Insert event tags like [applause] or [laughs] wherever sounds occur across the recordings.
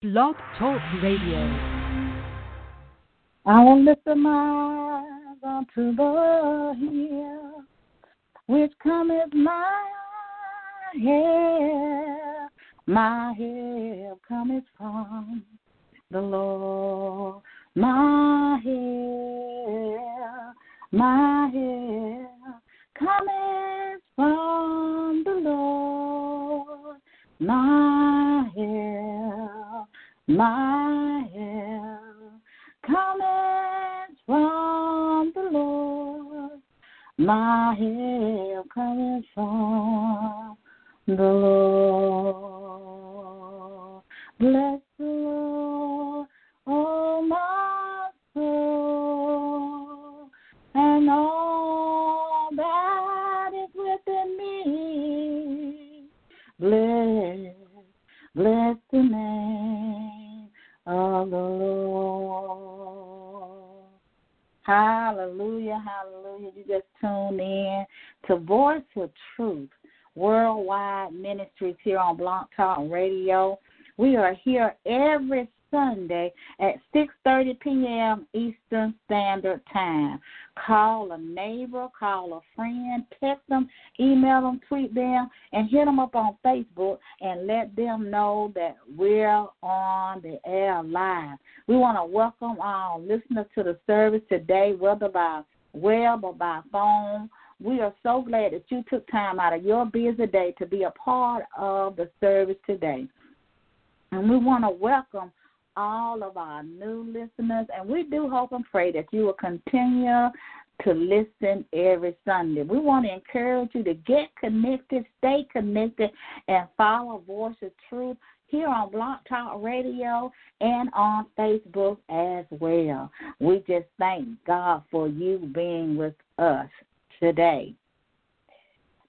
Blog Talk Radio. I will lift my eyes unto the hill, which cometh my help. My help cometh from the Lord. My help, my help cometh from the Lord. My help, my help cometh from the Lord. My help cometh from the Lord. Bless the Lord, oh my soul, and all that is within me. Bless, bless the name Lord. Hallelujah, hallelujah. You just tune in to Voice of Truth, Worldwide Ministries here on Blog Talk Radio. We are here every Sunday at 6:30 p.m. Eastern Standard Time. Call a neighbor, call a friend, text them, email them, tweet them, and hit them up on Facebook and let them know that we're on the air live. We want to welcome our listeners to the service today, whether by web or by phone. We are so glad that you took time out of your busy day to be a part of the service today. And we want to welcome all of our new listeners, and we do hope and pray that you will continue to listen every Sunday. We want to encourage you to get connected, stay connected, and follow Voice of Truth here on Blog Talk Radio and on Facebook as well. We just thank God for you being with us today.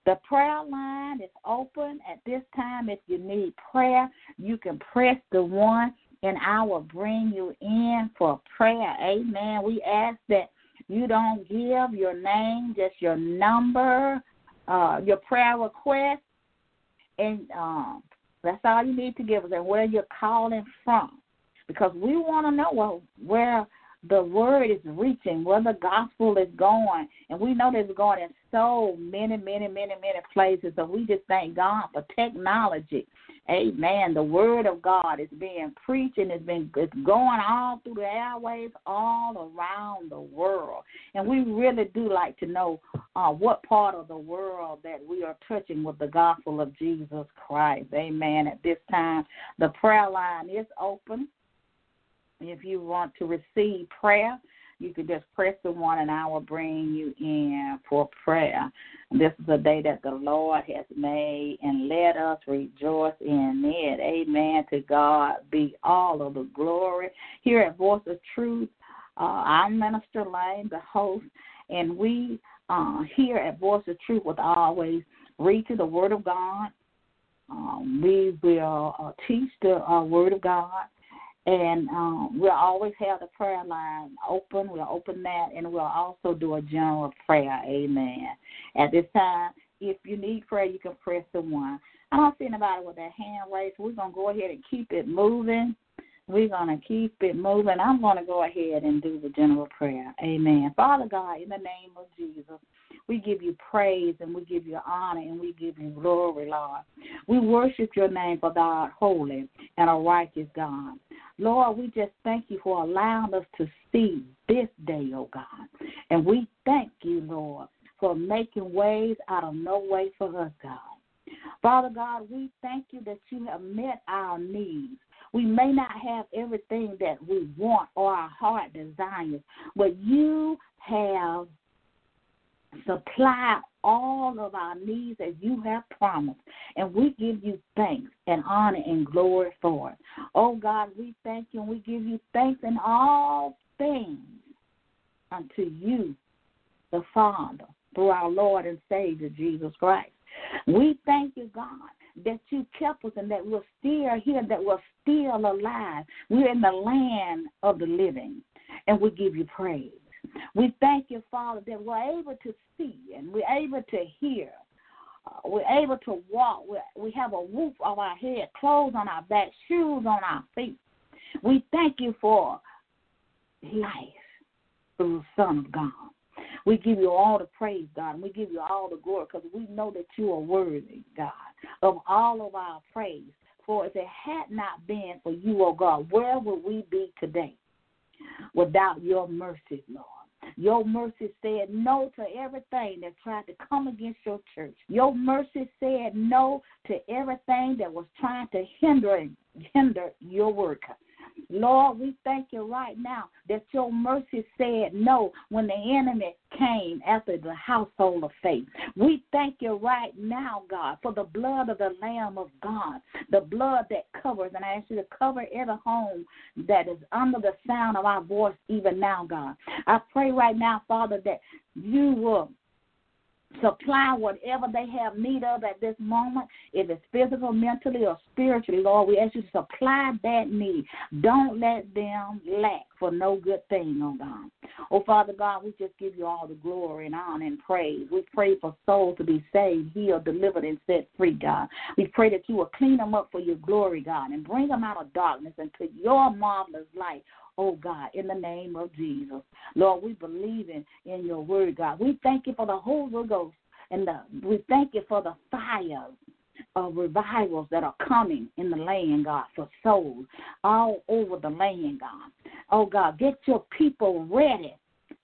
The prayer line is open at this time. If you need prayer, you can press the one and I will bring you in for prayer. Amen. We ask that you don't give your name, just your number, uh, your prayer request, and um, that's all you need to give us and where you're calling from. Because we want to know well, where the word is reaching, where the gospel is going. And we know that it's going in so many, many, many, many places. So we just thank God for technology. Amen. The word of God is being preached and it's been it's going all through the airways all around the world. And we really do like to know uh, what part of the world that we are touching with the gospel of Jesus Christ. Amen. At this time, the prayer line is open. If you want to receive prayer, you can just press the one and I will bring you in for prayer. This is a day that the Lord has made, and let us rejoice in it. Amen. To God be all of the glory. Here at Voice of Truth, uh, I'm Minister Lane, the host, and we uh, here at Voice of Truth will always read to the Word of God. Um, we will uh, teach the uh, Word of God and um, we'll always have the prayer line open. We'll open that, and we'll also do a general prayer. Amen. At this time, if you need prayer, you can press the one. I don't see anybody with their hand raised. We're going to go ahead and keep it moving. We're going to keep it moving. I'm going to go ahead and do the general prayer. Amen. Father God, in the name of Jesus, we give you praise and we give you honor and we give you glory, Lord. We worship your name for God, holy and a righteous God. Lord, we just thank you for allowing us to see this day, oh God. And we thank you, Lord, for making ways out of no way for us, God. Father God, we thank you that you have met our needs. We may not have everything that we want or our heart desires, but you have supply all of our needs as you have promised. And we give you thanks and honor and glory for it. Oh God, we thank you and we give you thanks in all things unto you, the Father, through our Lord and Savior Jesus Christ. We thank you, God, that you kept us and that we're still here, that we're still alive. We're in the land of the living, and we give you praise. We thank you, Father, that we're able to see and we're able to hear uh, we're able to walk. we we have a roof over our head, clothes on our back, shoes on our feet. We thank you for life through the Son of God. We give you all the praise, God, and we give you all the glory because we know that you are worthy, God, of all of our praise. For if it had not been for you, oh God, where would we be today without your mercy, Lord? Your mercy said no to everything that tried to come against your church. Your mercy said no to everything that was trying to hinder hinder your work. Lord, we thank you right now that your mercy said no when the enemy came after the household of faith. We thank you right now, God, for the blood of the Lamb of God, the blood that covers. And I ask you to cover every home that is under the sound of our voice even now, God. I pray right now, Father, that you will supply whatever they have need of at this moment, if it's physical, mentally, or spiritually, Lord. We ask you to supply that need. Don't let them lack for no good thing, oh God. Oh, Father God, we just give you all the glory and honor and praise. We pray for souls to be saved, healed, delivered, and set free, God. We pray that you will clean them up for your glory, God, and bring them out of darkness into your marvelous light oh God, in the name of Jesus. Lord, we believe in, in your word, God. We thank you for the Holy Ghost and the, we thank you for the fire of revivals that are coming in the land, God, for souls all over the land, God. Oh God, get your people ready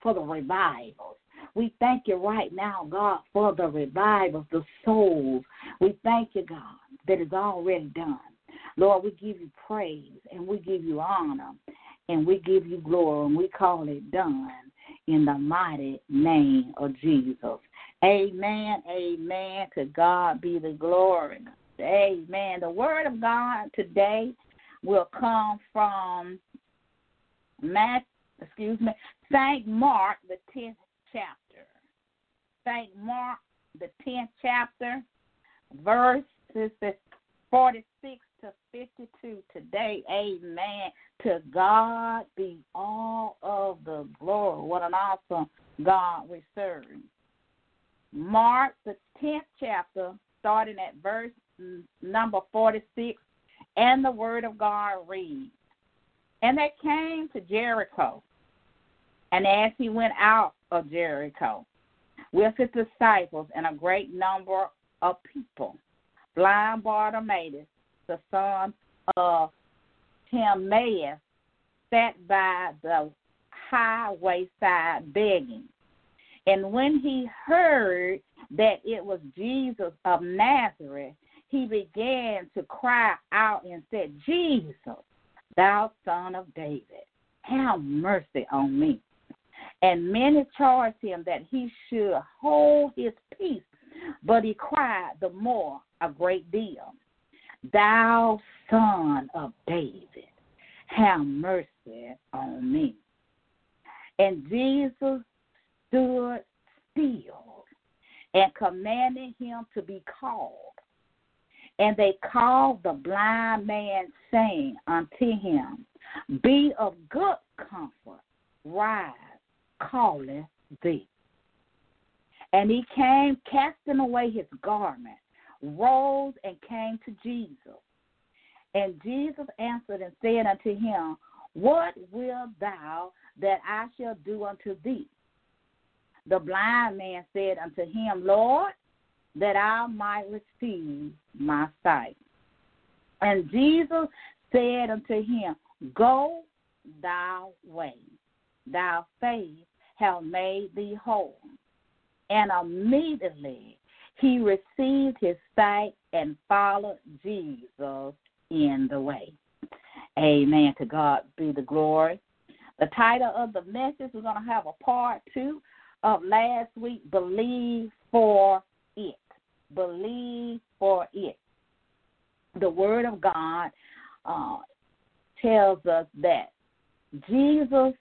for the revivals. We thank you right now, God, for the revivals, the souls. We thank you, God, that is already done. Lord, we give you praise and we give you honor and we give you glory and we call it done in the mighty name of Jesus. Amen. Amen. To God be the glory. Amen. The word of God today will come from Matthew, excuse me, Saint Mark, the tenth chapter. Saint Mark, the tenth chapter, verse forty six to 52 today. Amen. To God be all of the glory. What an awesome God we serve. Mark, the 10th chapter, starting at verse number 46, and the word of God reads And they came to Jericho. And as he went out of Jericho with his disciples and a great number of people, blind Bartimaeus the son of Timaeus, sat by the highway side begging. And when he heard that it was Jesus of Nazareth, he began to cry out and said, Jesus, thou son of David, have mercy on me. And many charged him that he should hold his peace, but he cried the more a great deal. Thou son of David, have mercy on me. And Jesus stood still and commanded him to be called. And they called the blind man, saying unto him, Be of good comfort, rise, calleth thee. And he came, casting away his garment, rose and came to Jesus. And Jesus answered and said unto him, What wilt thou that I shall do unto thee? The blind man said unto him, Lord, that I might receive my sight. And Jesus said unto him, Go thy way, thy faith hath made thee whole. And immediately he received his sight and followed Jesus in the way. Amen. To God be the glory. The title of the message, we're going to have a part two of last week Believe for It. Believe for It. The Word of God uh, tells us that Jesus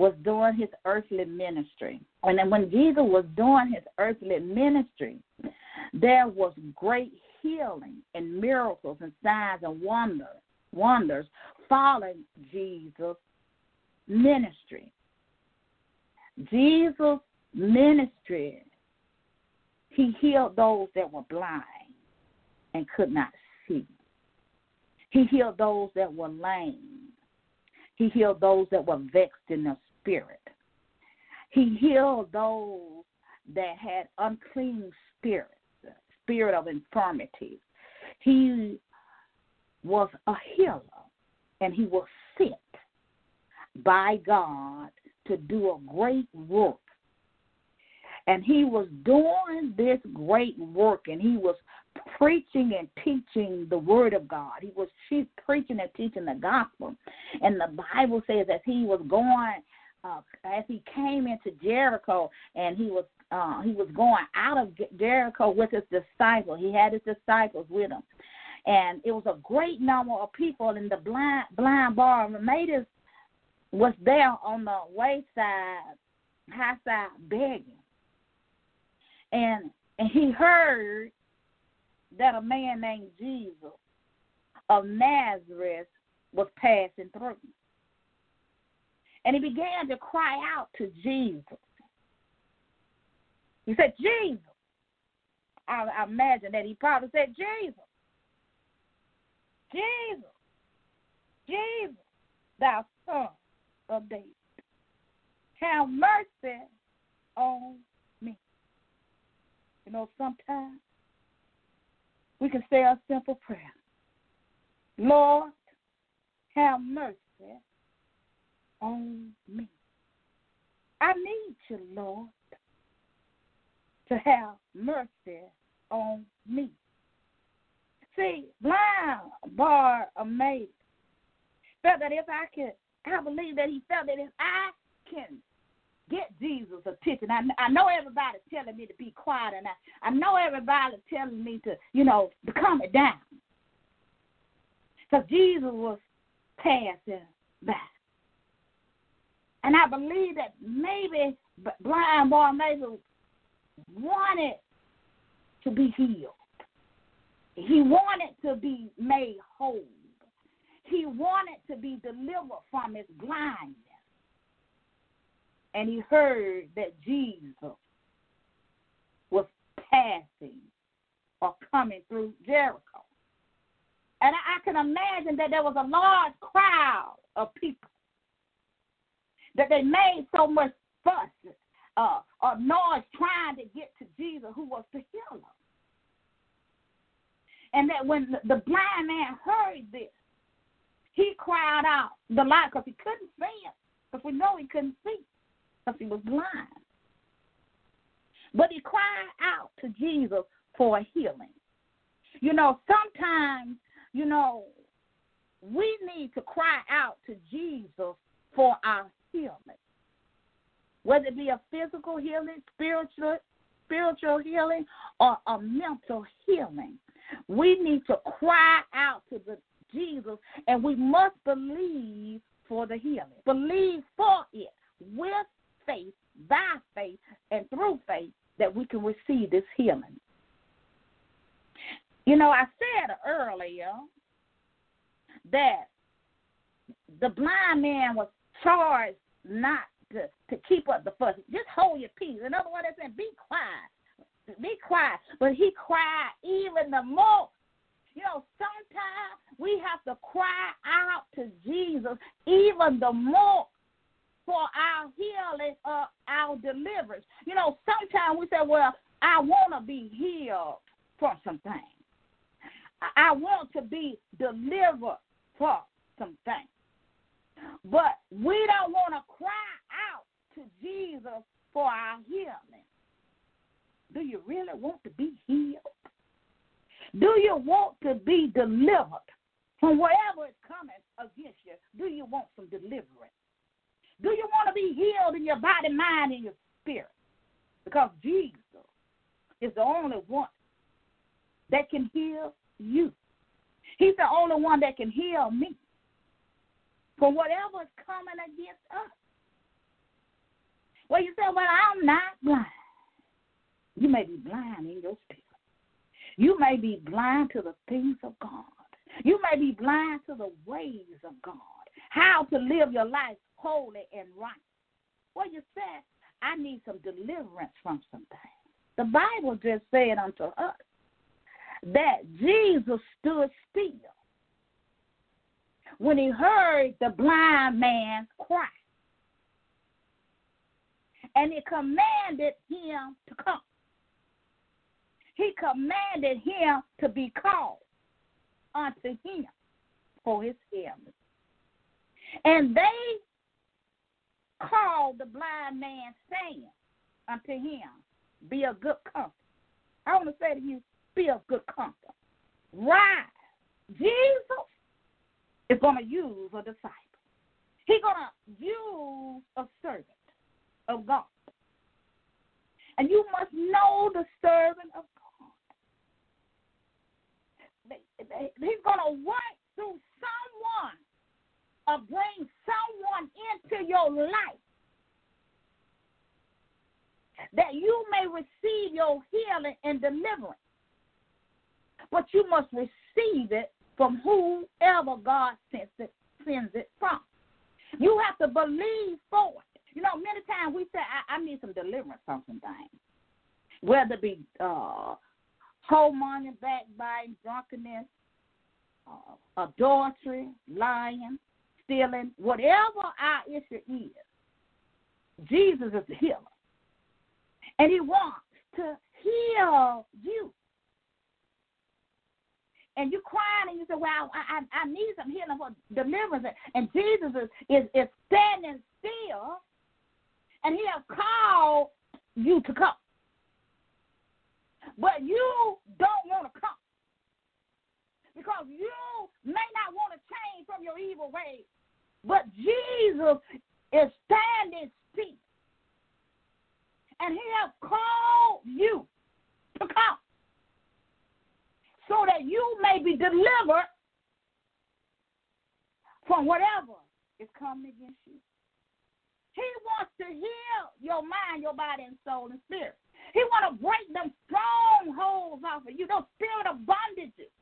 was doing his earthly ministry. And then when Jesus was doing his earthly ministry, there was great healing and miracles and signs and wonders, wonders following Jesus' ministry. Jesus' ministry He healed those that were blind and could not see. He healed those that were lame. He healed those that were vexed in the spirit. He healed those that had unclean spirits, spirit of infirmity. He was a healer and he was sent by God to do a great work. And he was doing this great work and he was preaching and teaching the word of God. He was preaching and teaching the gospel. And the Bible says that he was going uh, as he came into Jericho and he was uh, he was going out of Jericho with his disciples. He had his disciples with him, and it was a great number of people. And the blind blind Bartimaeus was there on the wayside, high side, begging, and and he heard that a man named Jesus of Nazareth was passing through. And he began to cry out to Jesus. He said, Jesus. I, I imagine that he probably said, Jesus. Jesus. Jesus, thou son of David. Have mercy on me. You know, sometimes we can say a simple prayer Lord, have mercy on me. I need you, Lord, to have mercy on me. See, blind Bartimaeus felt that if I could, I believe that he felt that if I can get Jesus' attention. I, I know everybody's telling me to be quiet, and I, I know everybody's telling me to, you know, to calm it down. Because Jesus was passing by. And I believe that maybe blind maybe wanted to be healed. He wanted to be made whole. He wanted to be delivered from his blindness and he heard that Jesus was passing or coming through Jericho. And I, can imagine that there was a large crowd of people that they made so much fuss uh, or noise trying to get to Jesus, who was the healer. And that when the blind man heard this, he cried out the light because he couldn't see him. Because we know he couldn't see because he was blind. But he cried out to Jesus for a healing. You know, sometimes, you know, we need to cry out to Jesus for our healing. Whether it be a physical healing, spiritual spiritual healing, or a mental healing. We need to cry out to the Jesus and we must believe for the healing. Believe for it with faith, by faith, and through faith that we can receive this healing. You know, I said earlier that the blind man was charged not to, to keep up the fuss. Just hold your peace. In other words, they said, be quiet. Be quiet. But he cried even the more. You know, sometimes we have to cry out to Jesus even the more for our healing or our deliverance. You know, sometimes we say, well, I want to be healed from something. I want to be delivered from something. But we don't want to cry out to Jesus for our healing. Do you really want to be healed? Do you want to be delivered from whatever is coming against you? Do you want some deliverance? Do you want to be healed in your body, mind, and your spirit? Because Jesus is the only one that can heal you. He's the only one that can heal me for whatever is coming against us. Well, you say, Well, I'm not blind. You may be blind in your spirit. You may be blind to the things of God. You may be blind to the ways of God. How to live your life holy and right. Well, you said, I need some deliverance from something. The Bible just said unto us that Jesus stood still when he heard the blind man cry. And he commanded him to come. He commanded him to be called unto him for his healing. And they called the blind man, saying unto him, Be a good comfort. I want to say to you, be a good comfort. Rise. Jesus is going to use a disciple. He's going to use a servant of God. And you must know the servant of God. He's going to work through someone or bring someone into your life that you may receive your healing and deliverance. But you must receive it from whoever God sends it, sends it from. You have to believe for it. You know, many times we say, I, I need some deliverance from some things, whether it be uh, money, backbiting, drunkenness, uh, adultery, lying, stealing, whatever our issue is. Jesus is the healer. And he wants to heal you. And you're crying and you say, Well, I, I, I need some healing for deliverance. And Jesus is, is, is standing still and he has called you to come. But you don't want to come because you may not want to change from your evil ways. But Jesus is standing still. And he has called you to come so that you may be delivered from whatever is coming against you. He wants to heal your mind, your body, and soul and spirit. He wants to break them strongholds off of you, those spirit of bondages,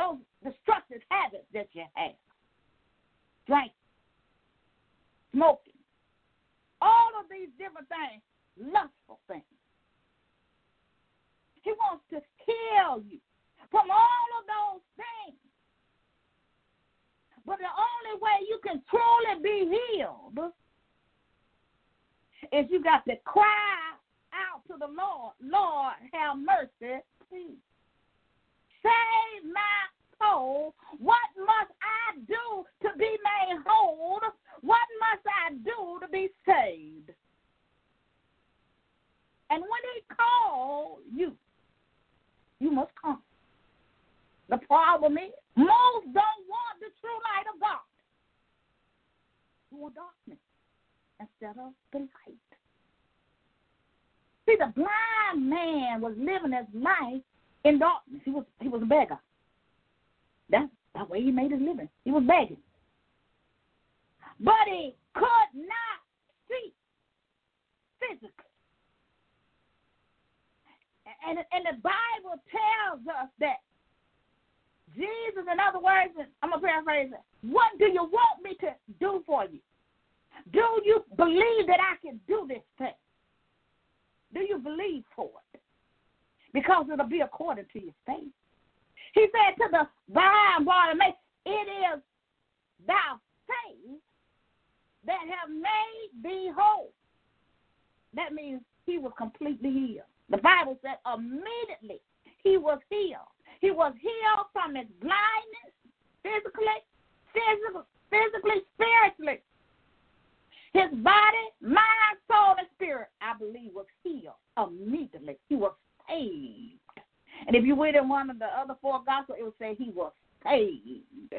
those destructive habits that you have. Drink, smoking, all of these different things, lustful things. He wants to heal you from all of those things. But the only way you can truly be healed is you got to cry out to the Lord, Lord, have mercy, please. Save my soul. What must I do to be made whole? What must I do to be saved? And when he calls you, you must come. The problem is, most don't want the true light of God. You want darkness instead of the light. See, the blind man was living his life in darkness. He was he was a beggar. That's the way he made his living. He was begging. But he could not see physically. And, and the Bible tells us that Jesus, in other words, I'm going to paraphrase it. What do you want me to do for you? Do you believe that I can do this thing? Do you believe for it? Because it'll be according to your faith. He said to the blind Bartimaeus, It is thou faith that have made thee whole. That means he was completely healed. The Bible said immediately he was healed. He was healed from his blindness, physically, physically, physically, spiritually. His body, mind, soul, and spirit, I believe, was healed immediately. He was saved. And if you read in one of the other four gospels, it would say he was saved.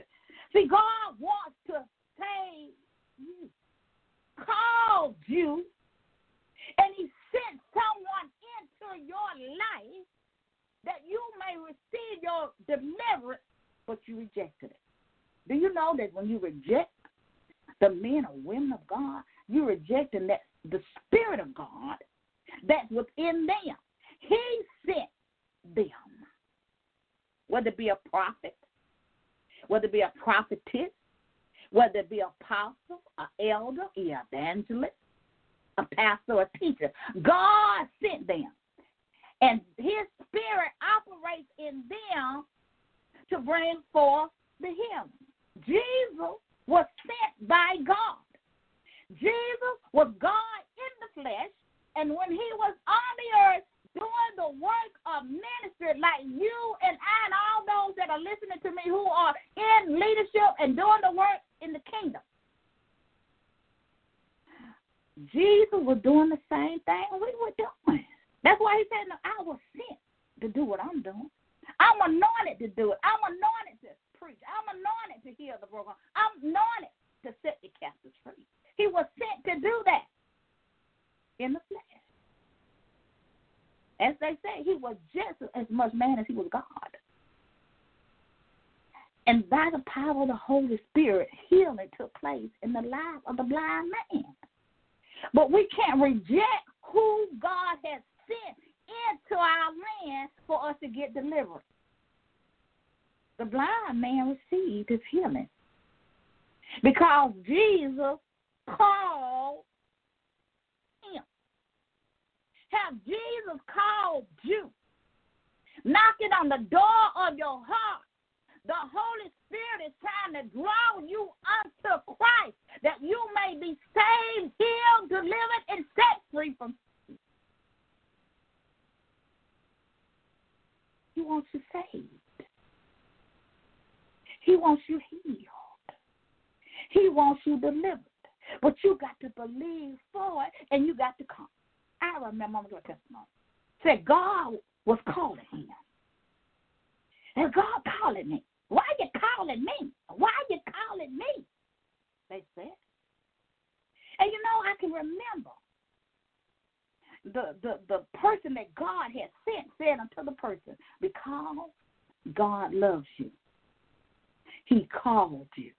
See, God wants to save you, called you, and he sent someone into your life that you may receive your deliverance, but you rejected it. Do you know that when you reject the men or women of God, you're rejecting that the Spirit of God that's within them. He sent them. Whether it be a prophet, whether it be a prophetess, whether it be an apostle, an elder, an evangelist, a pastor, a teacher. God sent them. And his spirit operates in them to bring forth the healing. Jesus was sent by God. Jesus was God in the flesh, and when he was on the earth doing the work of ministry, like you and I and all those that are listening to me who are in leadership and doing the work in the kingdom, Jesus was doing the same thing we were doing. That's why he said, no, I was sent to do what I'm doing. I'm anointed to do it. I'm anointed to preach. I'm anointed to heal the broken. I'm anointed to set the captives free. He was sent to do that in the flesh. As they say, he was just as much man as he was God. And by the power of the Holy Spirit, healing took place in the life of the blind man. But we can't reject who God has into our land for us to get delivered. The blind man received his healing because Jesus called him. Have Jesus called you? Knocking on the door of your heart. The Holy Spirit is trying to draw you unto Christ that you may be saved, healed, delivered, and set free from He wants you saved. He wants you healed. He wants you delivered. But you got to believe for it and you got to come. I remember I'm testimony. Said God was calling him. And God calling me. Why are you calling me? Why are you calling me? They said. And you know, I can remember the, the, the person that God had sent said unto the person, Because God loves you, He called you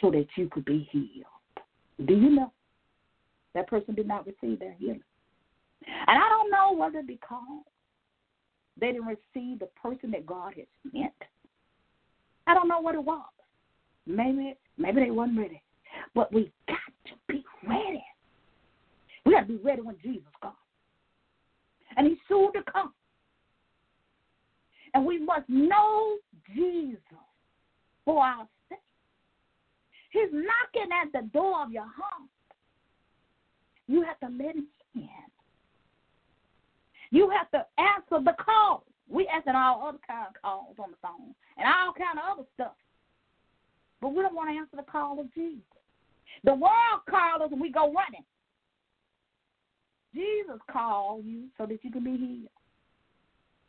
so that you could be healed. Do you know? That person did not receive their healing. And I don't know whether because they didn't receive the person that God had sent. I don't know what it was. Maybe maybe they weren't ready. But we got to be ready. We got to be ready when Jesus comes. And he's soon to come. And we must know Jesus for our sake. He's knocking at the door of your heart. You have to let him in. You have to answer the call. We answer all other kind of calls on the phone and all kind of other stuff. But we don't want to answer the call of Jesus. The world calls us and we go running. Jesus called you so that you can be healed.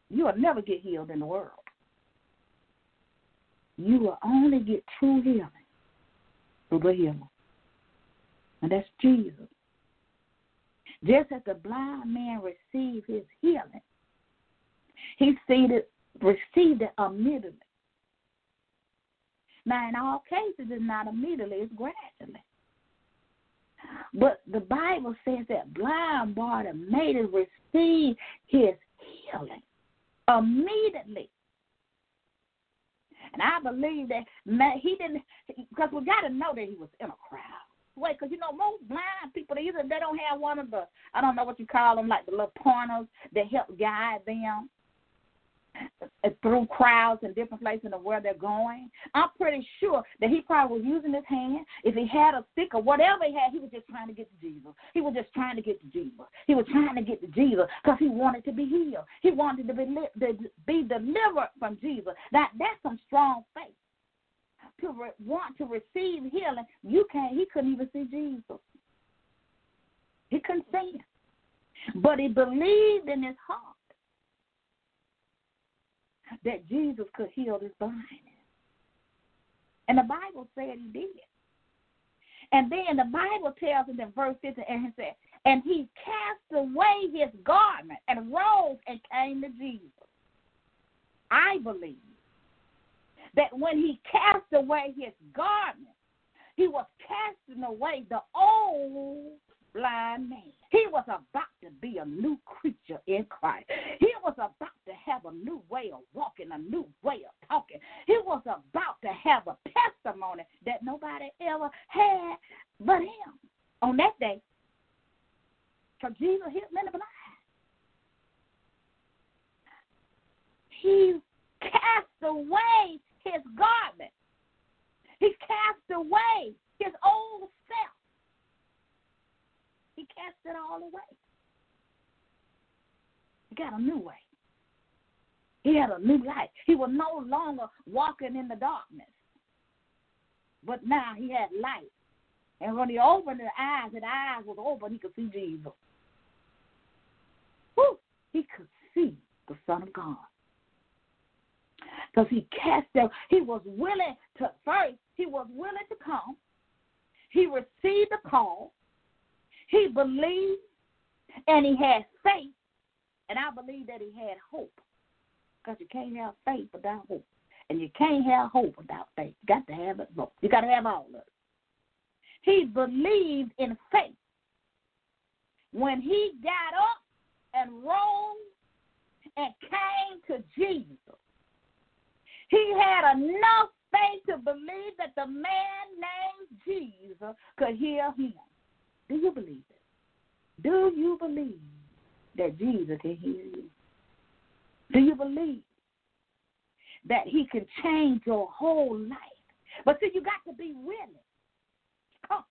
You will never get healed in the world. You will only get true healing through the healer. And that's Jesus. Just as the blind man received his healing, he it, received it immediately. Now, in all cases, it's not immediately, it's gradually. But the Bible says that blind Bartimaeus received his healing immediately. And I believe that man, he didn't, because we got to know that he was in a crowd. Wait, because you know most blind people, either they don't have one of the, I don't know what you call them, like the little pointers that help guide them Uh, through crowds and different places of where they're going. I'm pretty sure that he probably was using his hand. If he had a stick or whatever he had, he was just trying to get to Jesus. He was just trying to get to Jesus. He was trying to get to Jesus because he wanted to be healed. He wanted to be, be delivered from Jesus. That that's some strong faith. To re- want to receive healing, you can't. He couldn't even see Jesus. He couldn't see him, but he believed in his heart that Jesus could heal his blindness. And the Bible said he did. And then the Bible tells us in verse 15, and he said, and he cast away his garment and rose and came to Jesus. I believe that when he cast away his garment, he was casting away the old blind man. He was about to be a new creature in Christ. He was about to have a new way of walking, a new way of talking. He was about to have a testimony that nobody ever had but him on that day. Because Jesus healed men blind. he cast away his garment. He cast away his old self. Cast it all away. He got a new way. He had a new life. He was no longer walking in the darkness. But now he had light. And when he opened his eyes, his eyes was open, he could see Jesus. Whew, he could see the Son of God. Because he cast out, he was willing to, first, he was willing to come. He received the call. He believed and he had faith. And I believe that he had hope. Because you can't have faith without hope. And you can't have hope without faith. You got to have it both. You got to have all of it. He believed in faith. When he got up and rose and came to Jesus, he had enough faith to believe that the man named Jesus could heal him. Do you believe it? Do you believe that Jesus can heal you? Do you believe that he can change your whole life? But see, you got to be willing. Come.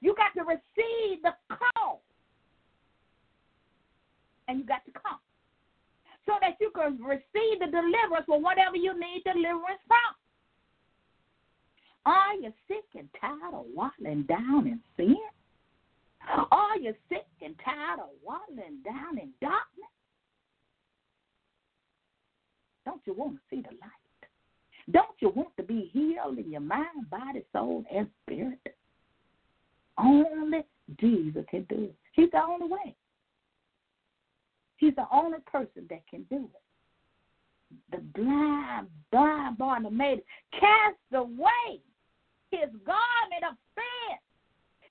You got to receive the call. And you got to come. So that you can receive the deliverance for whatever you need deliverance from. Are you sick and tired of waddling down in sin? Are you sick and tired of waddling down in darkness? Don't you want to see the light? Don't you want to be healed in your mind, body, soul, and spirit? Only Jesus can do it. He's the only way. He's the only person that can do it. The blind, blind Bartimaeus cast away his garment of.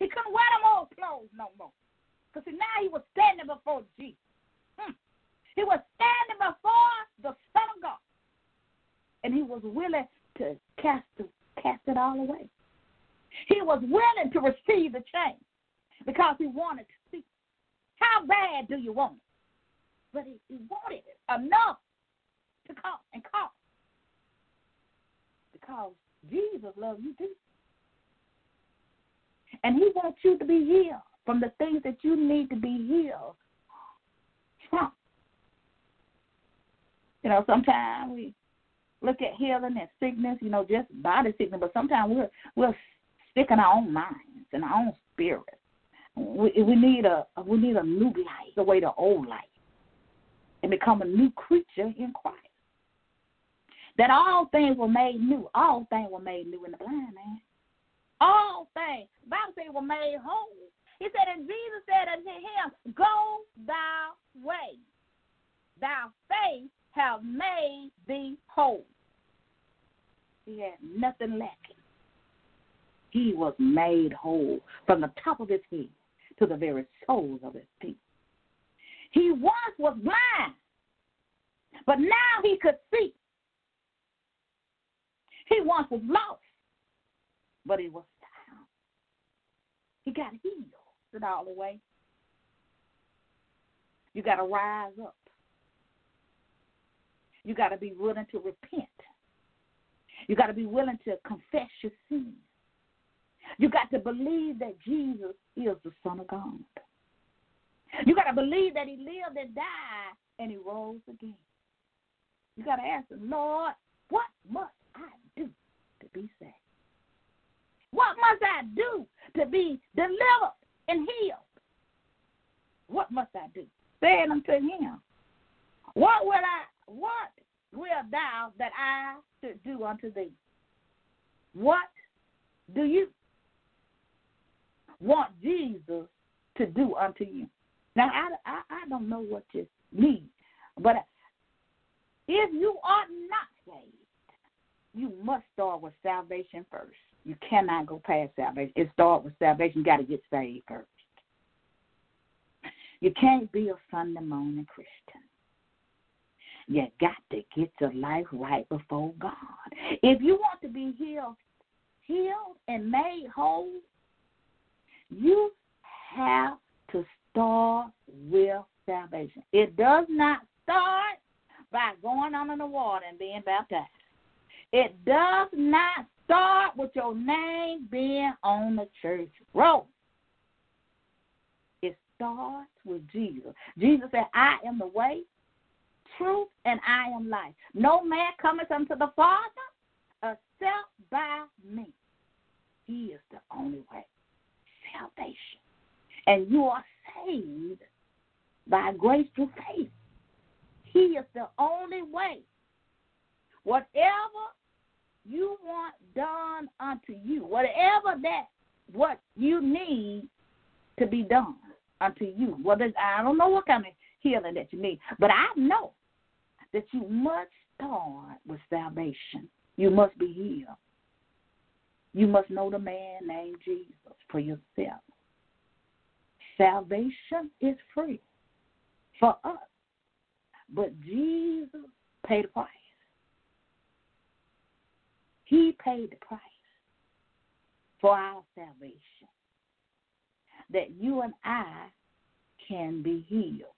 He couldn't wear them old clothes no more. Because now he was standing before Jesus. Hmm. He was standing before the Son of God. And he was willing to cast, cast it all away. He was willing to receive the change because he wanted to see. How bad do you want it? But he, he wanted it enough to come and call. Because Jesus loves you too. And he wants you to be healed from the things that you need to be healed from. [laughs] You know, sometimes we look at healing and sickness, you know, just body sickness, but sometimes we're we're sick in our own minds and our own spirit. We we need a we need a new life, away the old life, and become a new creature in Christ. That all things were made new. All things were made new in the blind man. All things. The Bible says were made whole. He said, and Jesus said unto him, Go thy way. Thy faith have made thee whole. He had nothing lacking. He was made whole from the top of his head to the very soles of his feet. He once was blind, but now he could see. He once was lost, but he was. He got healed in all the way. You got to rise up. You got to be willing to repent. You got to be willing to confess your sins. You got to believe that Jesus is the Son of God. You got to believe that He lived and died and He rose again. You got to ask Him, Lord, what must I do to be saved? What must I do to be delivered and healed? What must I do? Saying unto Him, What will I what will thou that I should do unto thee? What do you want Jesus to do unto you? Now, I, I, I don't know what you need, but if you are not saved, you must start with salvation first. You cannot go past salvation. It starts with salvation. You got to get saved first. You can't be a Sunday morning Christian. You got to get your life right before God. If you want to be healed, healed and made whole, you have to start with salvation. It does not start by going under the water and being baptized. It does not start with your name being on the church roll. It starts with Jesus. Jesus said, I am the way, truth, and I am life. No man cometh unto the Father except by me. He is the only way. Salvation. And you are saved by grace through faith. He is the only way. Whatever you want done unto you, whatever that what you need to be done unto you. Whether I don't know what kind of healing that you need, but I know that you must start with salvation. You must be healed. You must know the man named Jesus for yourself. Salvation is free for us, but Jesus paid the price. He paid the price for our salvation that you and I can be healed.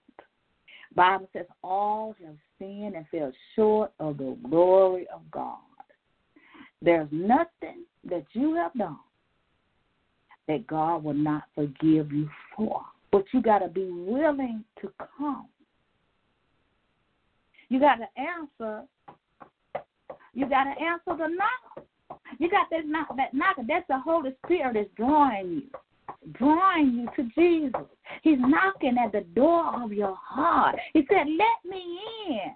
Bible says all have sinned and fell short of the glory of God. There's nothing that you have done that God will not forgive you for. But you got to be willing to come. You got to answer. You got to answer the knock. You got that knock. That knock. That's the Holy Spirit that's drawing you drawing you to Jesus. He's knocking at the door of your heart. He said, "Let me in.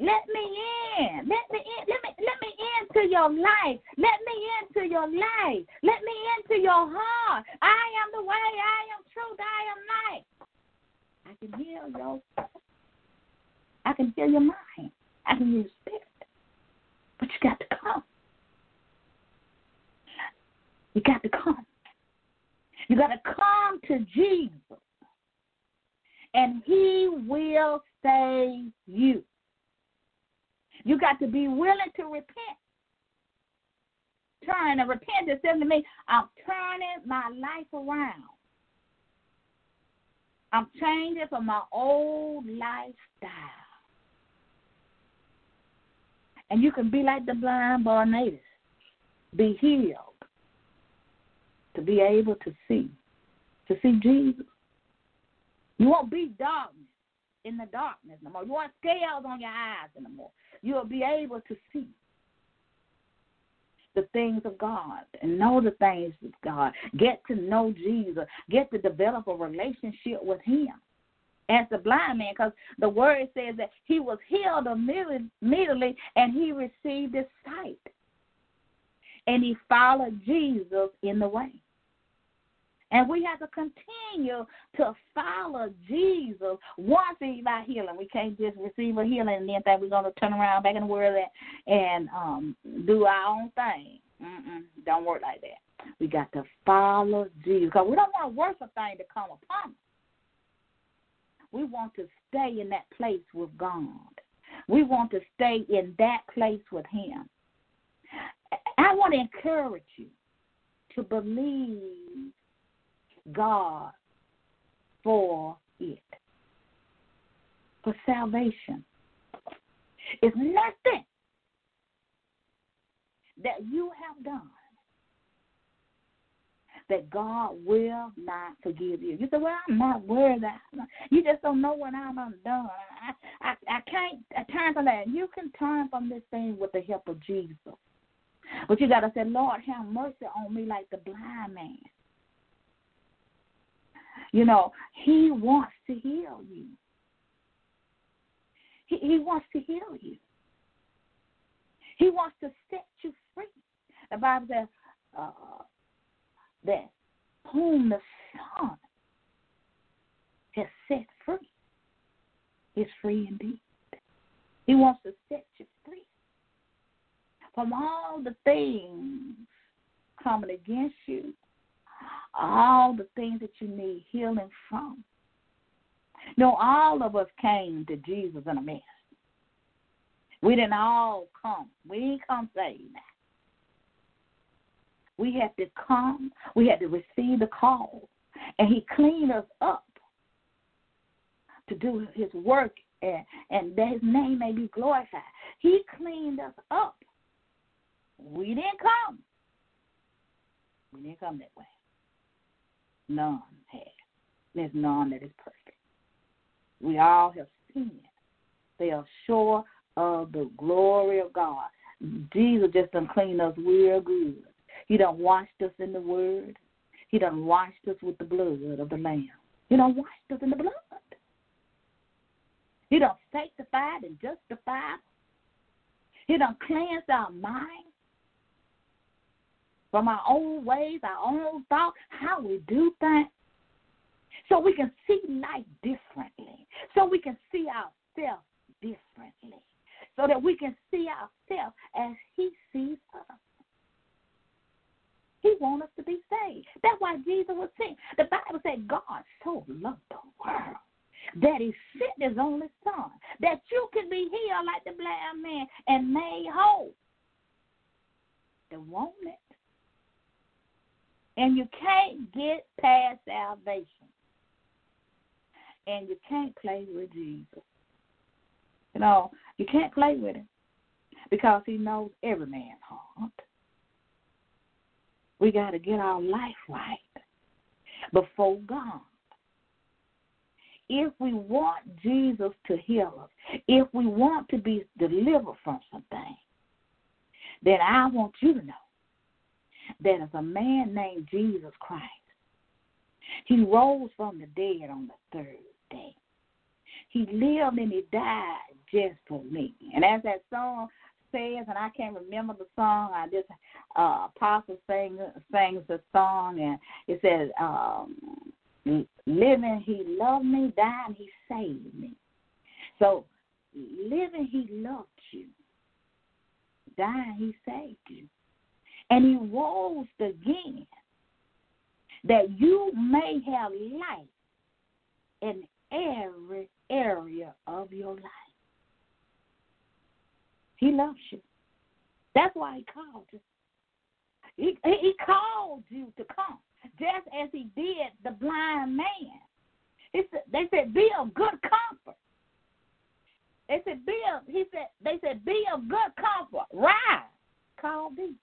Let me in. Let me in. Let me let me into your life. Let me into your life. Let me into your heart. I am the way. I am truth. I am life. I can heal your. I can heal your mind. I can heal your spirit. But you got to come. You got to come. You got to come to Jesus, and He will save you. You got to be willing to repent. Turn and repent and say to me, I'm turning my life around. I'm changing from my old lifestyle. And you can be like the blind Barnabas, be healed to be able to see, to see Jesus. You won't be darkness in the darkness no more. You won't scales on your eyes anymore. You'll be able to see the things of God and know the things of God. Get to know Jesus. Get to develop a relationship with Him as the blind man because the word says that he was healed immediately and he received his sight. And he followed Jesus in the way. And we have to continue to follow Jesus once he's our healing. We can't just receive a healing and then think we're going to turn around back in the world and um, do our own thing. Mm-mm, don't work like that. We got to follow Jesus because we don't want a worse thing to come upon us. We want to stay in that place with God. We want to stay in that place with Him. I want to encourage you to believe God for it. For salvation. It's nothing that you have done that God will not forgive you. You say, "Well, I'm not worried. That you just don't know what I'm undone. I, I, I can't I turn from that. You can turn from this thing with the help of Jesus, but you got to say, Lord, have mercy on me, like the blind man. You know, He wants to heal you. He, he wants to heal you. He wants to set you free. The Bible says uh, that whom the Son has set free is free indeed. He wants to set you free from all the things coming against you all the things that you need healing from. No, all of us came to Jesus in a mess. We didn't all come. We didn't come saved. We had to come. We had to receive the call. And he cleaned us up to do his work and, and that his name may be glorified. He cleaned us up. We didn't come. We didn't come that way. None has. There's none that is perfect. We all have sinned. They are sure of the glory of God. Jesus just done cleaned us real good. He done washed us in the word. He done washed us with the blood of the Lamb. He done washed us in the blood. He done sanctified and justified. He done cleansed our mind from our own ways, our own thoughts, how we do things. So we can see life differently. So we can see ourselves differently. So that we can see ourselves as He sees us. He wants us to be saved. That's why Jesus was saying. The Bible said God so loved the world that he sent his only son, that you can be healed like the blind man and made whole. Want it. And you can't get past salvation. And you can't play with Jesus. You know, you can't play with him because he knows every man's heart. We got to get our life right before God if we want Jesus to heal us, if we want to be delivered from something, then I want you to know that as a man named Jesus Christ, he rose from the dead on the third day. He lived and he died just for me. And as that song says, and I can't remember the song, I just uh Apostle sang sings the song and it says, um, Living, he loved me. Dying, he saved me. So, living, he loved you. Dying, he saved you. And he rose again that you may have life in every area of your life. He loves you. That's why he called you. He, he called you to come just as he did the blind man. He said, they said, be of good comfort. They said, be of, he said, they said, be of good comfort. Rise. Call thee.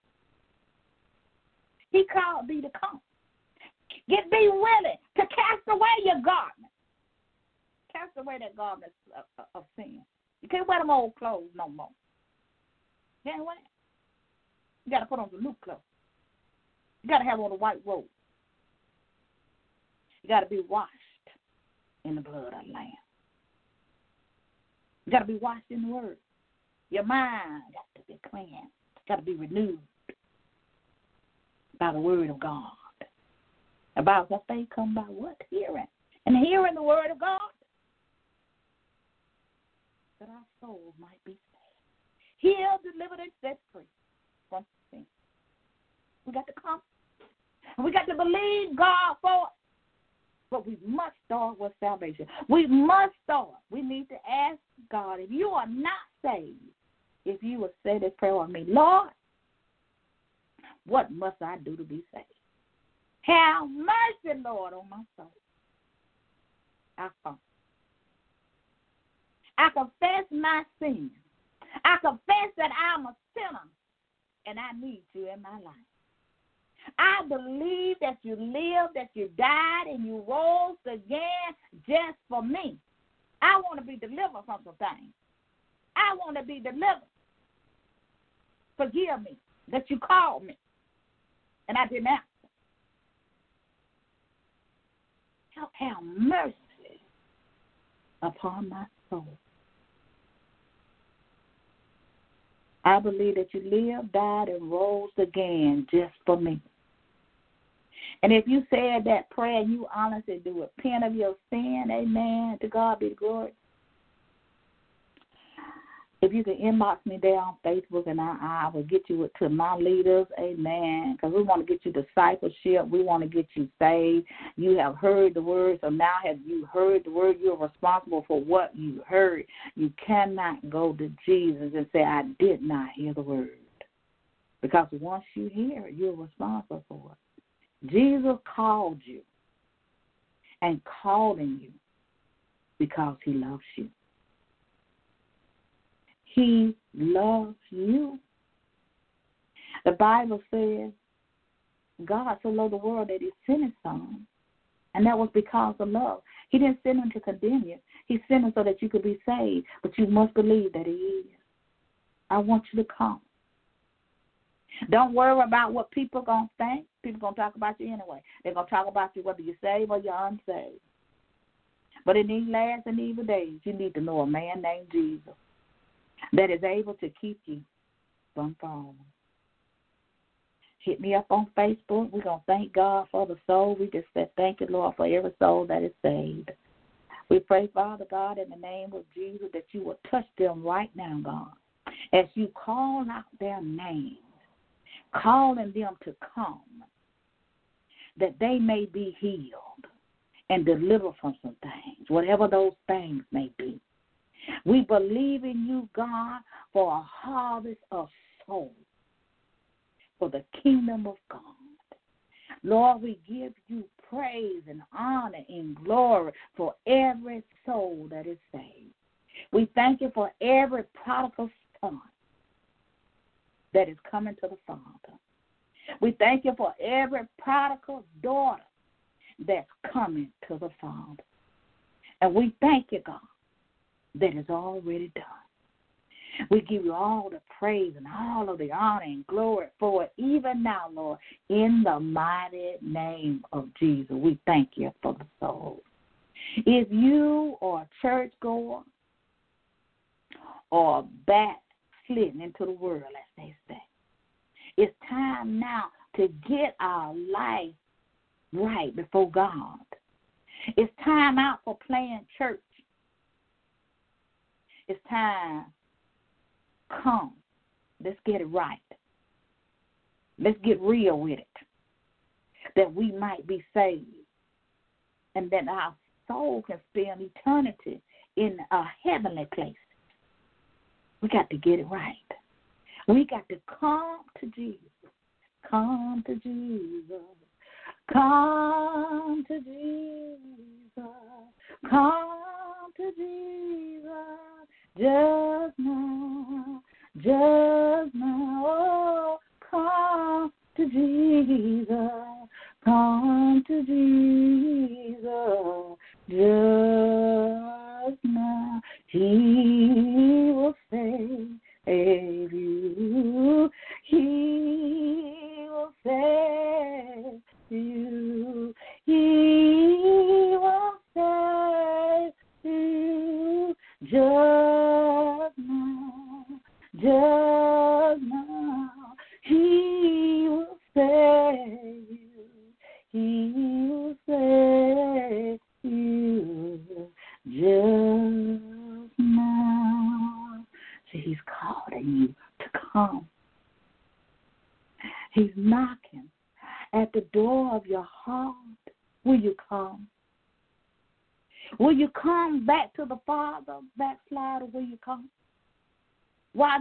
He called thee to come. Get be willing to cast away your garment. Cast away that garment of, of, of sin. You can't wear them old clothes no more. You can't wear. You got to put on the new clothes. You got to have on a white robe. You got to be washed in the blood of the Lamb. You got to be washed in the Word. Your mind got to be cleansed. Got to be renewed by the Word of God. About what faith come by what? Hearing. And hearing the Word of God. That our souls might be saved. Healed, delivered, and set free from sin. We got to come. We got to believe God for it. but we must start with salvation. We must start. We need to ask God if you are not saved, if you will say this prayer with me, Lord, what must I do to be saved? Have mercy, Lord, on my soul. I come. I confess my sin. I confess that I'm a sinner and I need you in my life. I believe that you lived, that you died, and you rose again just for me. I want to be delivered from some things. I want to be delivered. Forgive me that you called me and I didn't answer. Have mercy upon my soul. I believe that you lived, died, and rose again just for me. And if you said that prayer you honestly do repent of your sin, amen, to God be the glory. If you can inbox me there on Facebook and I, I will get you to my leaders, amen, because we want to get you discipleship. We want to get you saved. You have heard the word, so now have you heard the word? You're responsible for what you heard. You cannot go to Jesus and say, I did not hear the word. Because once you hear it, you're responsible for it. Jesus called you and calling you because he loves you. He loves you. The Bible says God so loved the world that he sent his son. And that was because of love. He didn't send him to condemn you. He sent him so that you could be saved. But you must believe that he is. I want you to come. Don't worry about what people are going to think. People to talk about you anyway. They're to talk about you whether you're saved or you're unsaved. But in these last and evil days, you need to know a man named Jesus that is able to keep you from falling. Hit me up on Facebook. We're going to thank God for the soul. We just said thank you, Lord, for every soul that is saved. We pray, Father God, in the name of Jesus, that you will touch them right now, God. As you call out their names, calling them to come, that they may be healed and delivered from some things, whatever those things may be. We believe in you, God, for a harvest of souls for the kingdom of God. Lord, we give you praise and honor and glory for every soul that is saved. We thank you for every prodigal son that is coming to the Father. We thank you for every prodigal daughter that's coming to the Father. And we thank you, God, that is already done. We give you all the praise and all of the honor and glory for it, even now, Lord, in the mighty name of Jesus. We thank you for the souls. If you are a church goer or backslidden into the world, as they say, it's time now to get our life right before God. It's time out for playing church. It's time Come. Let's get it right. Let's get real with it. That we might be saved. And that our soul can spend eternity in a heavenly place. We got to get it right. We got to come to Jesus. Come to Jesus. Come to Jesus. Come to Jesus just now, just now. Oh, come to Jesus, come to Jesus, just now. He will save you. He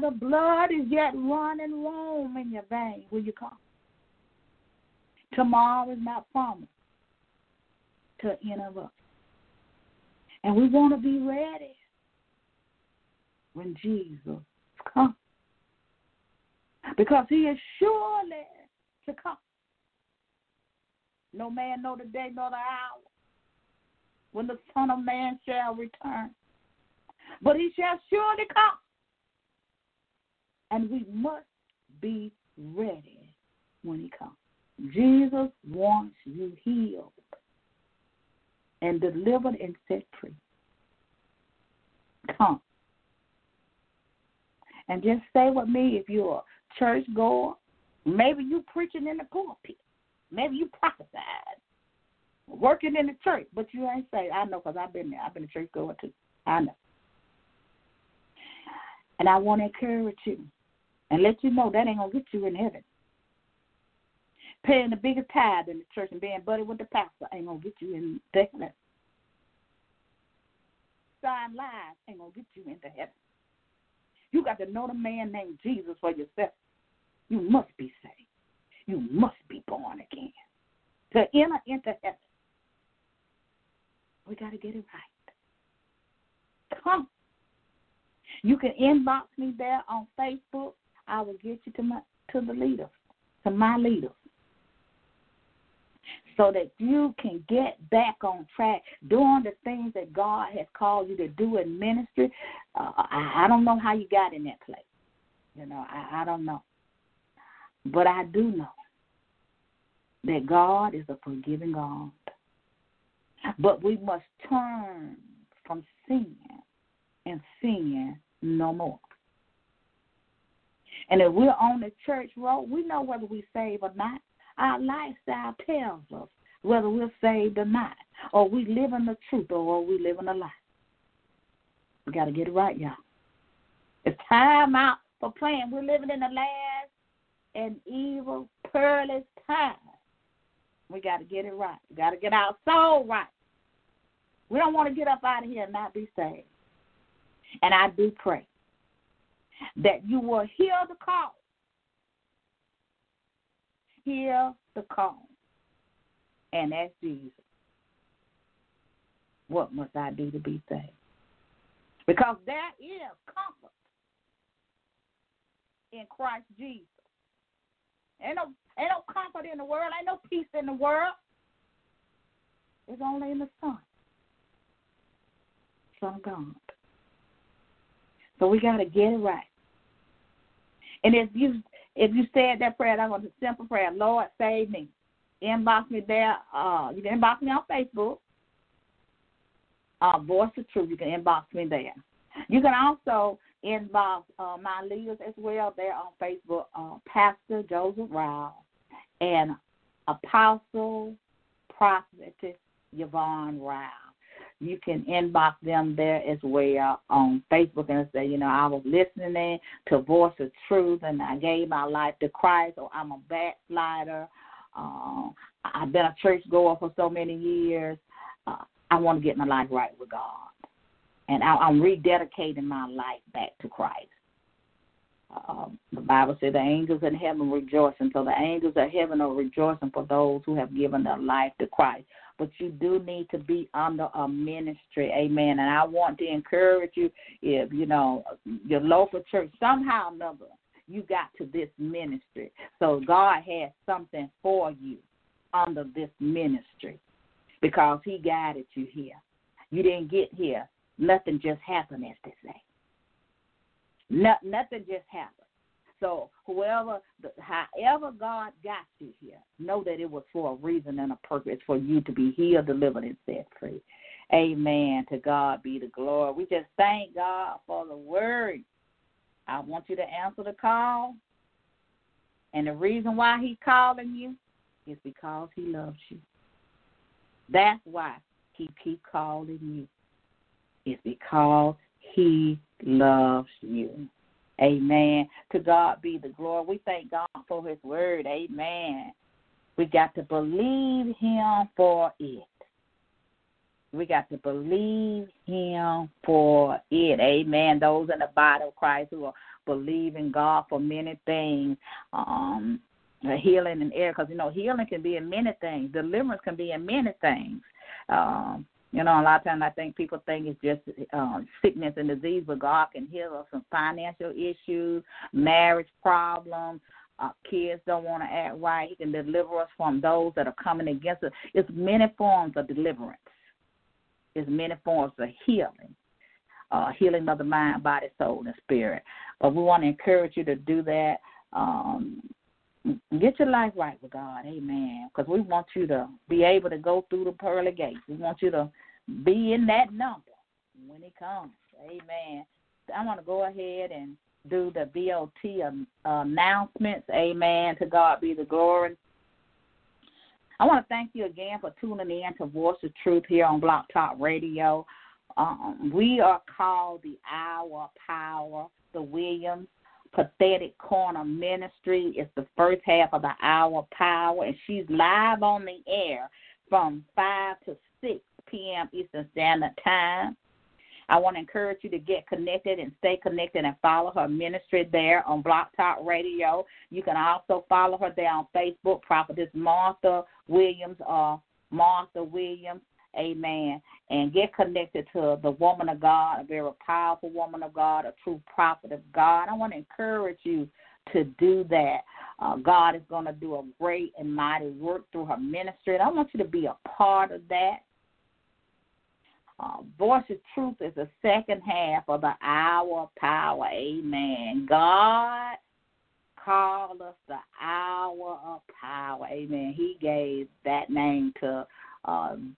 the blood is yet running warm in your veins, will you come? Tomorrow is not promised to any of us. And we want to be ready when Jesus comes. Because he is surely to come. No man know the day nor the hour when the Son of Man shall return. But he shall surely come and we must be ready when He comes. Jesus wants you healed and delivered and set free. Come. And just stay with me if you're a church goer. Maybe you preaching in the pulpit. Maybe you prophesied. Working in the church, but you ain't say, I know because I've been there. I've been a church goer too. I know. And I want to encourage you and let you know that ain't gonna get you in heaven. Paying the biggest tithe in the church and being buddy with the pastor ain't gonna get you in heaven. Sign lies ain't gonna get you into heaven. You got to know the man named Jesus for yourself. You must be saved. You must be born again to enter into heaven. We got to get it right. Come. You can inbox me there on Facebook. I will get you to my to the leaders, to my leaders so that you can get back on track doing the things that God has called you to do in ministry. Uh, I, I don't know how you got in that place. You know, I, I don't know. But I do know that God is a forgiving God. But we must turn from sin and sin no more. And if we're on the church road, we know whether we save or not. Our lifestyle tells us whether we're saved or not, or we live in the truth or we live in a lie. We got to get it right, y'all. It's time out for playing. We're living in the last and evil, perilous time. We got to get it right. We got to get our soul right. We don't want to get up out of here and not be saved. And I do pray that you will hear the call hear the call and ask Jesus, What must I do to be saved? Because there is comfort in Christ Jesus. Ain't no, ain't no comfort in the world, ain't no peace in the world. It's only in the Son. Son of God. So we got to get it right. And if you if you said that prayer, that was a simple prayer. Lord, save me. Inbox me there. Uh, you can inbox me on Facebook. Uh, Voice of Truth. You can inbox me there. You can also inbox uh, my leaders as well there on Facebook, uh, Pastor Joseph Rao and Apostle Prophetess Yvonne Rao you can inbox them there as well on Facebook and say, you know, I was listening to Voice of Truth and I gave my life to Christ, or I'm a backslider. Uh, I've been a church goer for so many years. Uh, I want to get my life right with God. And I, I'm rededicating my life back to Christ. Uh, the Bible said the angels in heaven rejoicing. So the angels of heaven are rejoicing for those who have given their life to Christ but you do need to be under a ministry. Amen. And I want to encourage you if, you know, your local church, somehow or another, you got to this ministry. So God has something for you under this ministry because He guided you here. You didn't get here. Nothing just happened, as they say. No, nothing just happened. So whoever, however God got you here, know that it was for a reason and a purpose for you to be healed, delivered, and set free. Amen. To God be the glory. We just thank God for the word. I want you to answer the call. And the reason why He's calling you is because He loves you. That's why He keep calling you. It's because He loves you. Amen. To God be the glory. We thank God for His word. Amen. We got to believe Him for it. We got to believe Him for it. Amen. Those in the body of Christ who are believing God for many things. Um, healing and air, because you know healing can be in many things. Deliverance can be in many things. Um, you know, a lot of times I think people think it's just um, sickness and disease, but God can heal us from financial issues, marriage problems. Uh, kids don't want to act right. He can deliver us from those that are coming against us. It's many forms of deliverance. It's many forms of healing, uh, healing of the mind, body, soul, and spirit. But we want to encourage you to do that. Um, Get your life right with God, amen. Because we want you to be able to go through the pearly gates. We want you to be in that number when He comes, amen. I want to go ahead and do the BOT announcements, amen. To God be the glory. I want to thank you again for tuning in to Voice of Truth here on Blog Talk Radio. Um, we are called the Hour Power, the Williams Prophetic Corner Ministry. It's the first half of the hour power, and she's live on the air from 5 to 6 p.m. Eastern Standard Time. I want to encourage you to get connected and stay connected and follow her ministry there on Blog Talk Radio. You can also follow her there on Facebook, Prophetess Martha Williams or Martha Williams. Amen. And get connected to the woman of God, a very powerful woman of God, a true prophet of God. I want to encourage you to do that. Uh, God is going to do a great and mighty work through her ministry. And I want you to be a part of that. Uh, Voice of Truth is the second half of the hour of power. Amen. God called us the hour of power. Amen. He gave that name to um,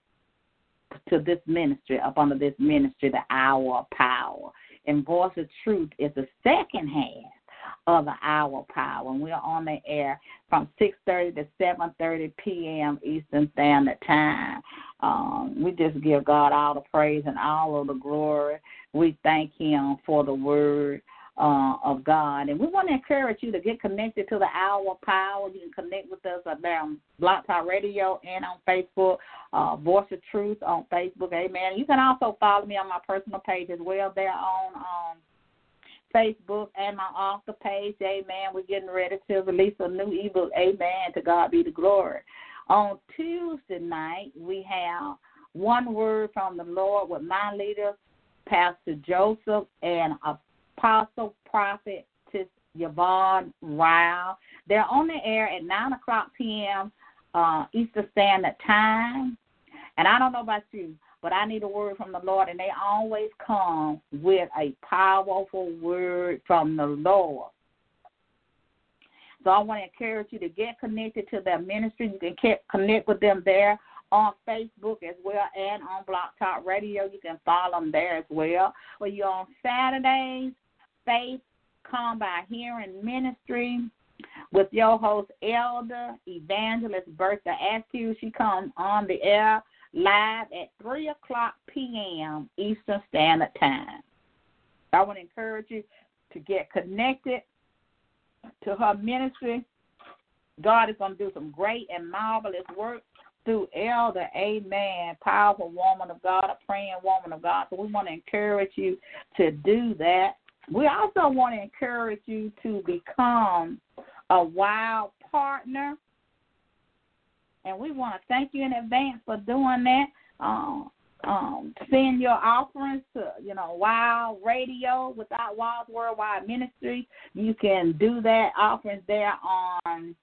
to this ministry, up under this ministry, the hour of power. And Voice of Truth is the second half of the hour of power. And we're on the air from 6.30 to 7.30 p.m. Eastern Standard Time. Um, we just give God all the praise and all of the glory. We thank him for the word uh, of God. And we want to encourage you to get connected to the Hour of Power. You can connect with us at Blog Talk Radio and on Facebook, uh, Voice of Truth on Facebook. Amen. You can also follow me on my personal page as well. There on um, Facebook and my author page. Amen. We're getting ready to release a new ebook. Amen. To God be the glory. On Tuesday night, we have one word from the Lord with my leader, Pastor Joseph, and Apostle Prophet Yvonne Ryle. They're on the air at 9 o'clock p.m. Uh, Eastern Standard Time. And I don't know about you, but I need a word from the Lord, and they always come with a powerful word from the Lord. So I want to encourage you to get connected to their ministry. You can connect with them there on Facebook as well and on Blog Talk Radio. You can follow them there as well. Well, you're on Saturdays, Faith Come by Hearing Ministry with your host, Elder Evangelist Bertha Askew. She comes on the air live at 3 o'clock p.m. Eastern Standard Time. I want to encourage you to get connected to her ministry. God is going to do some great and marvelous work through Elder, amen, powerful woman of God, a praying woman of God. So we want to encourage you to do that. We also want to encourage you to become a wild partner. And we want to thank you in advance for doing that. Um, um, send your offerings to, you know, Wild Radio without Walls Worldwide Ministry. You can do that offerings there on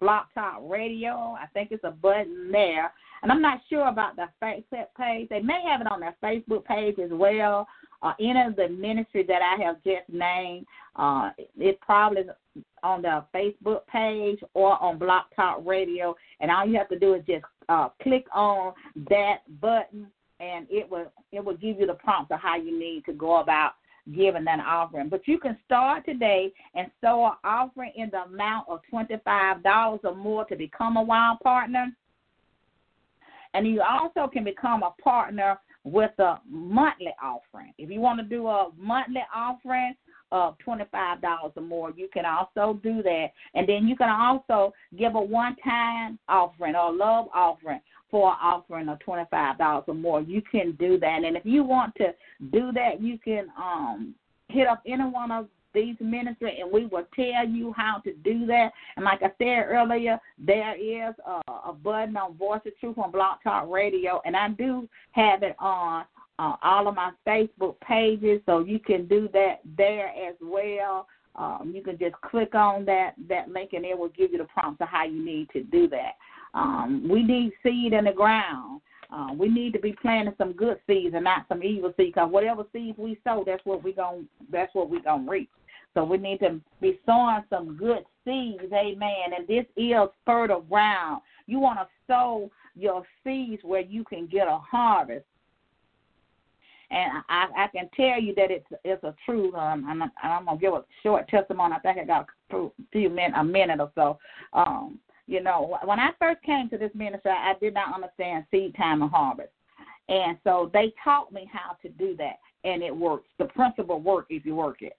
Blog Talk Radio. I think it's a button there. And I'm not sure about the Facebook page. They may have it on their Facebook page as well. Uh, any of the ministry that I have just named, uh, it probably on the Facebook page or on Blog Talk Radio. And all you have to do is just uh, click on that button, and it will it will give you the prompt of how you need to go about giving that offering. But you can start today and sow an offering in the amount of $25 or more to become a wild partner. And you also can become a partner with a monthly offering. If you want to do a monthly offering of $25 or more, you can also do that. And then you can also give a one time offering or love offering for an offering of $25 or more. You can do that. And if you want to do that, you can um, hit up any one of these ministry and we will tell you how to do that. And like I said earlier, there is a, a button on Voice of Truth on Blog Talk Radio, and I do have it on uh, all of my Facebook pages, so you can do that there as well. Um, you can just click on that that link, and it will give you the prompts of how you need to do that. Um, we need seed in the ground. Uh, we need to be planting some good seeds and not some evil seeds. Because whatever seeds we sow, that's what we going that's what we gonna reap. So we need to be sowing some good seeds, amen. And this is fertile ground. You want to sow your seeds where you can get a harvest. And I, I can tell you that it's it's a truth. Um, I'm, I'm gonna give a short testimony. I think I got a few minutes, a minute or so. Um, you know, when I first came to this ministry, I did not understand seed time and harvest. And so they taught me how to do that, and it works. The principle work if you work it.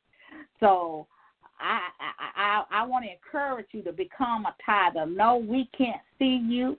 So I I I, I want to encourage you to become a tither. No, we can't see you.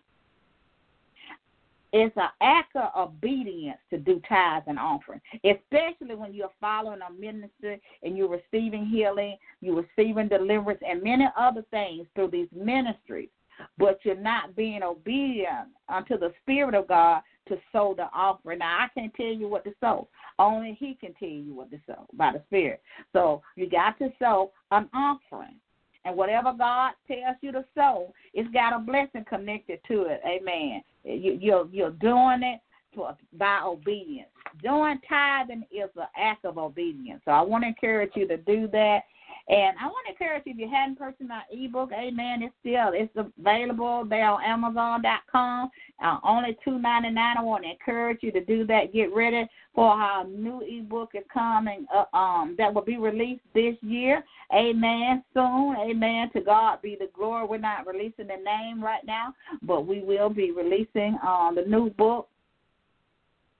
It's an act of obedience to do tithes and offering, especially when you're following a ministry and you're receiving healing, you're receiving deliverance, and many other things through these ministries but you're not being obedient unto the Spirit of God to sow the offering. Now I can't tell you what to sow. Only He can tell you what to sow by the Spirit. So you got to sow an offering. And whatever God tells you to sow, it's got a blessing connected to it. Amen. You, you're you're doing it for, by obedience. Doing tithing is an act of obedience. So I want to encourage you to do that. And I want to encourage you if you hadn't purchased my ebook, Amen. It's still it's available there on Amazon.com. Uh, only two ninety nine. I want to encourage you to do that. Get ready for our new ebook is coming. Uh, um, that will be released this year. Amen. Soon. Amen. To God be the glory. We're not releasing the name right now, but we will be releasing um, the new book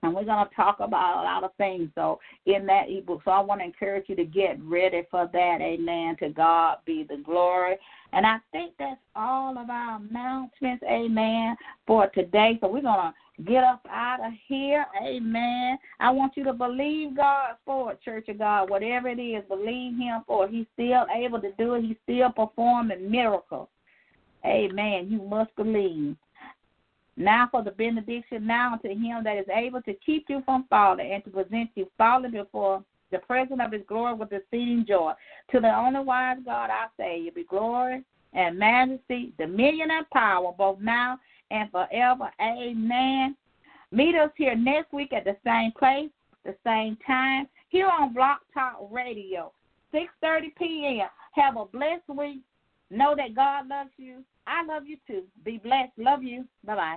and we're going to talk about a lot of things so in that ebook. So i want to encourage you to get ready for that. Amen. To god be the glory. And i think that's all of our announcements. Amen. For today. So we're going to get up out of here. Amen. I want you to believe god for it church of god. Whatever it is believe him for it. He's still able to do it. He's still performing miracles. Amen. You must believe now for the benediction, now to him that is able to keep you from falling and to present you falling before the presence of his glory with exceeding joy. To the only wise God I say, you be glory and majesty, dominion and power, both now and forever. Amen. Meet us here next week at the same place, the same time, here on Blog Talk Radio, 6.30 p.m. Have a blessed week. Know that God loves you. I love you too. Be blessed. Love you. Bye bye.